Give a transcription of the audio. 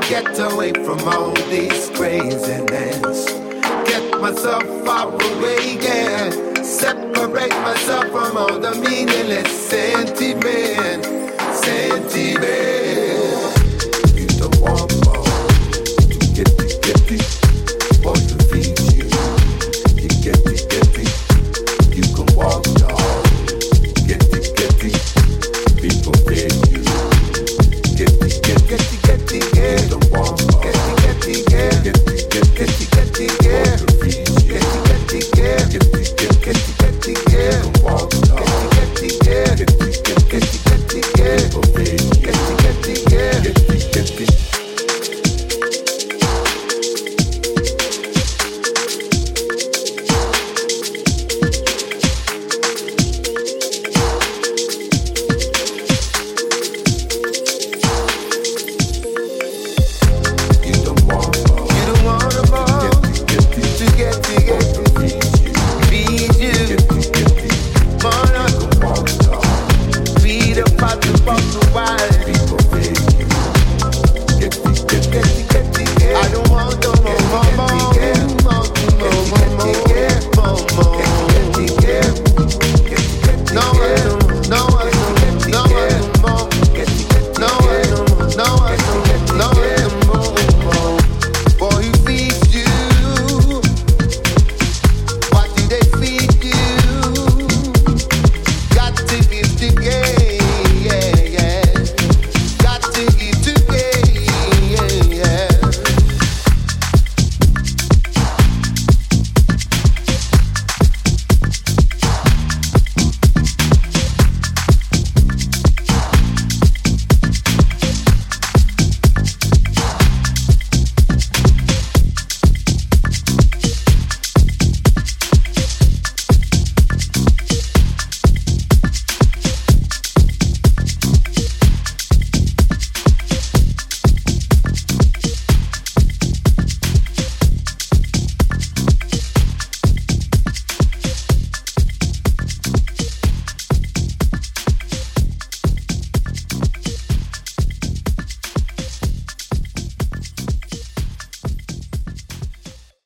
to get away from all this craziness. Get myself far away, yeah. Separate myself from all the meaningless sentiment, sentiment. You don't want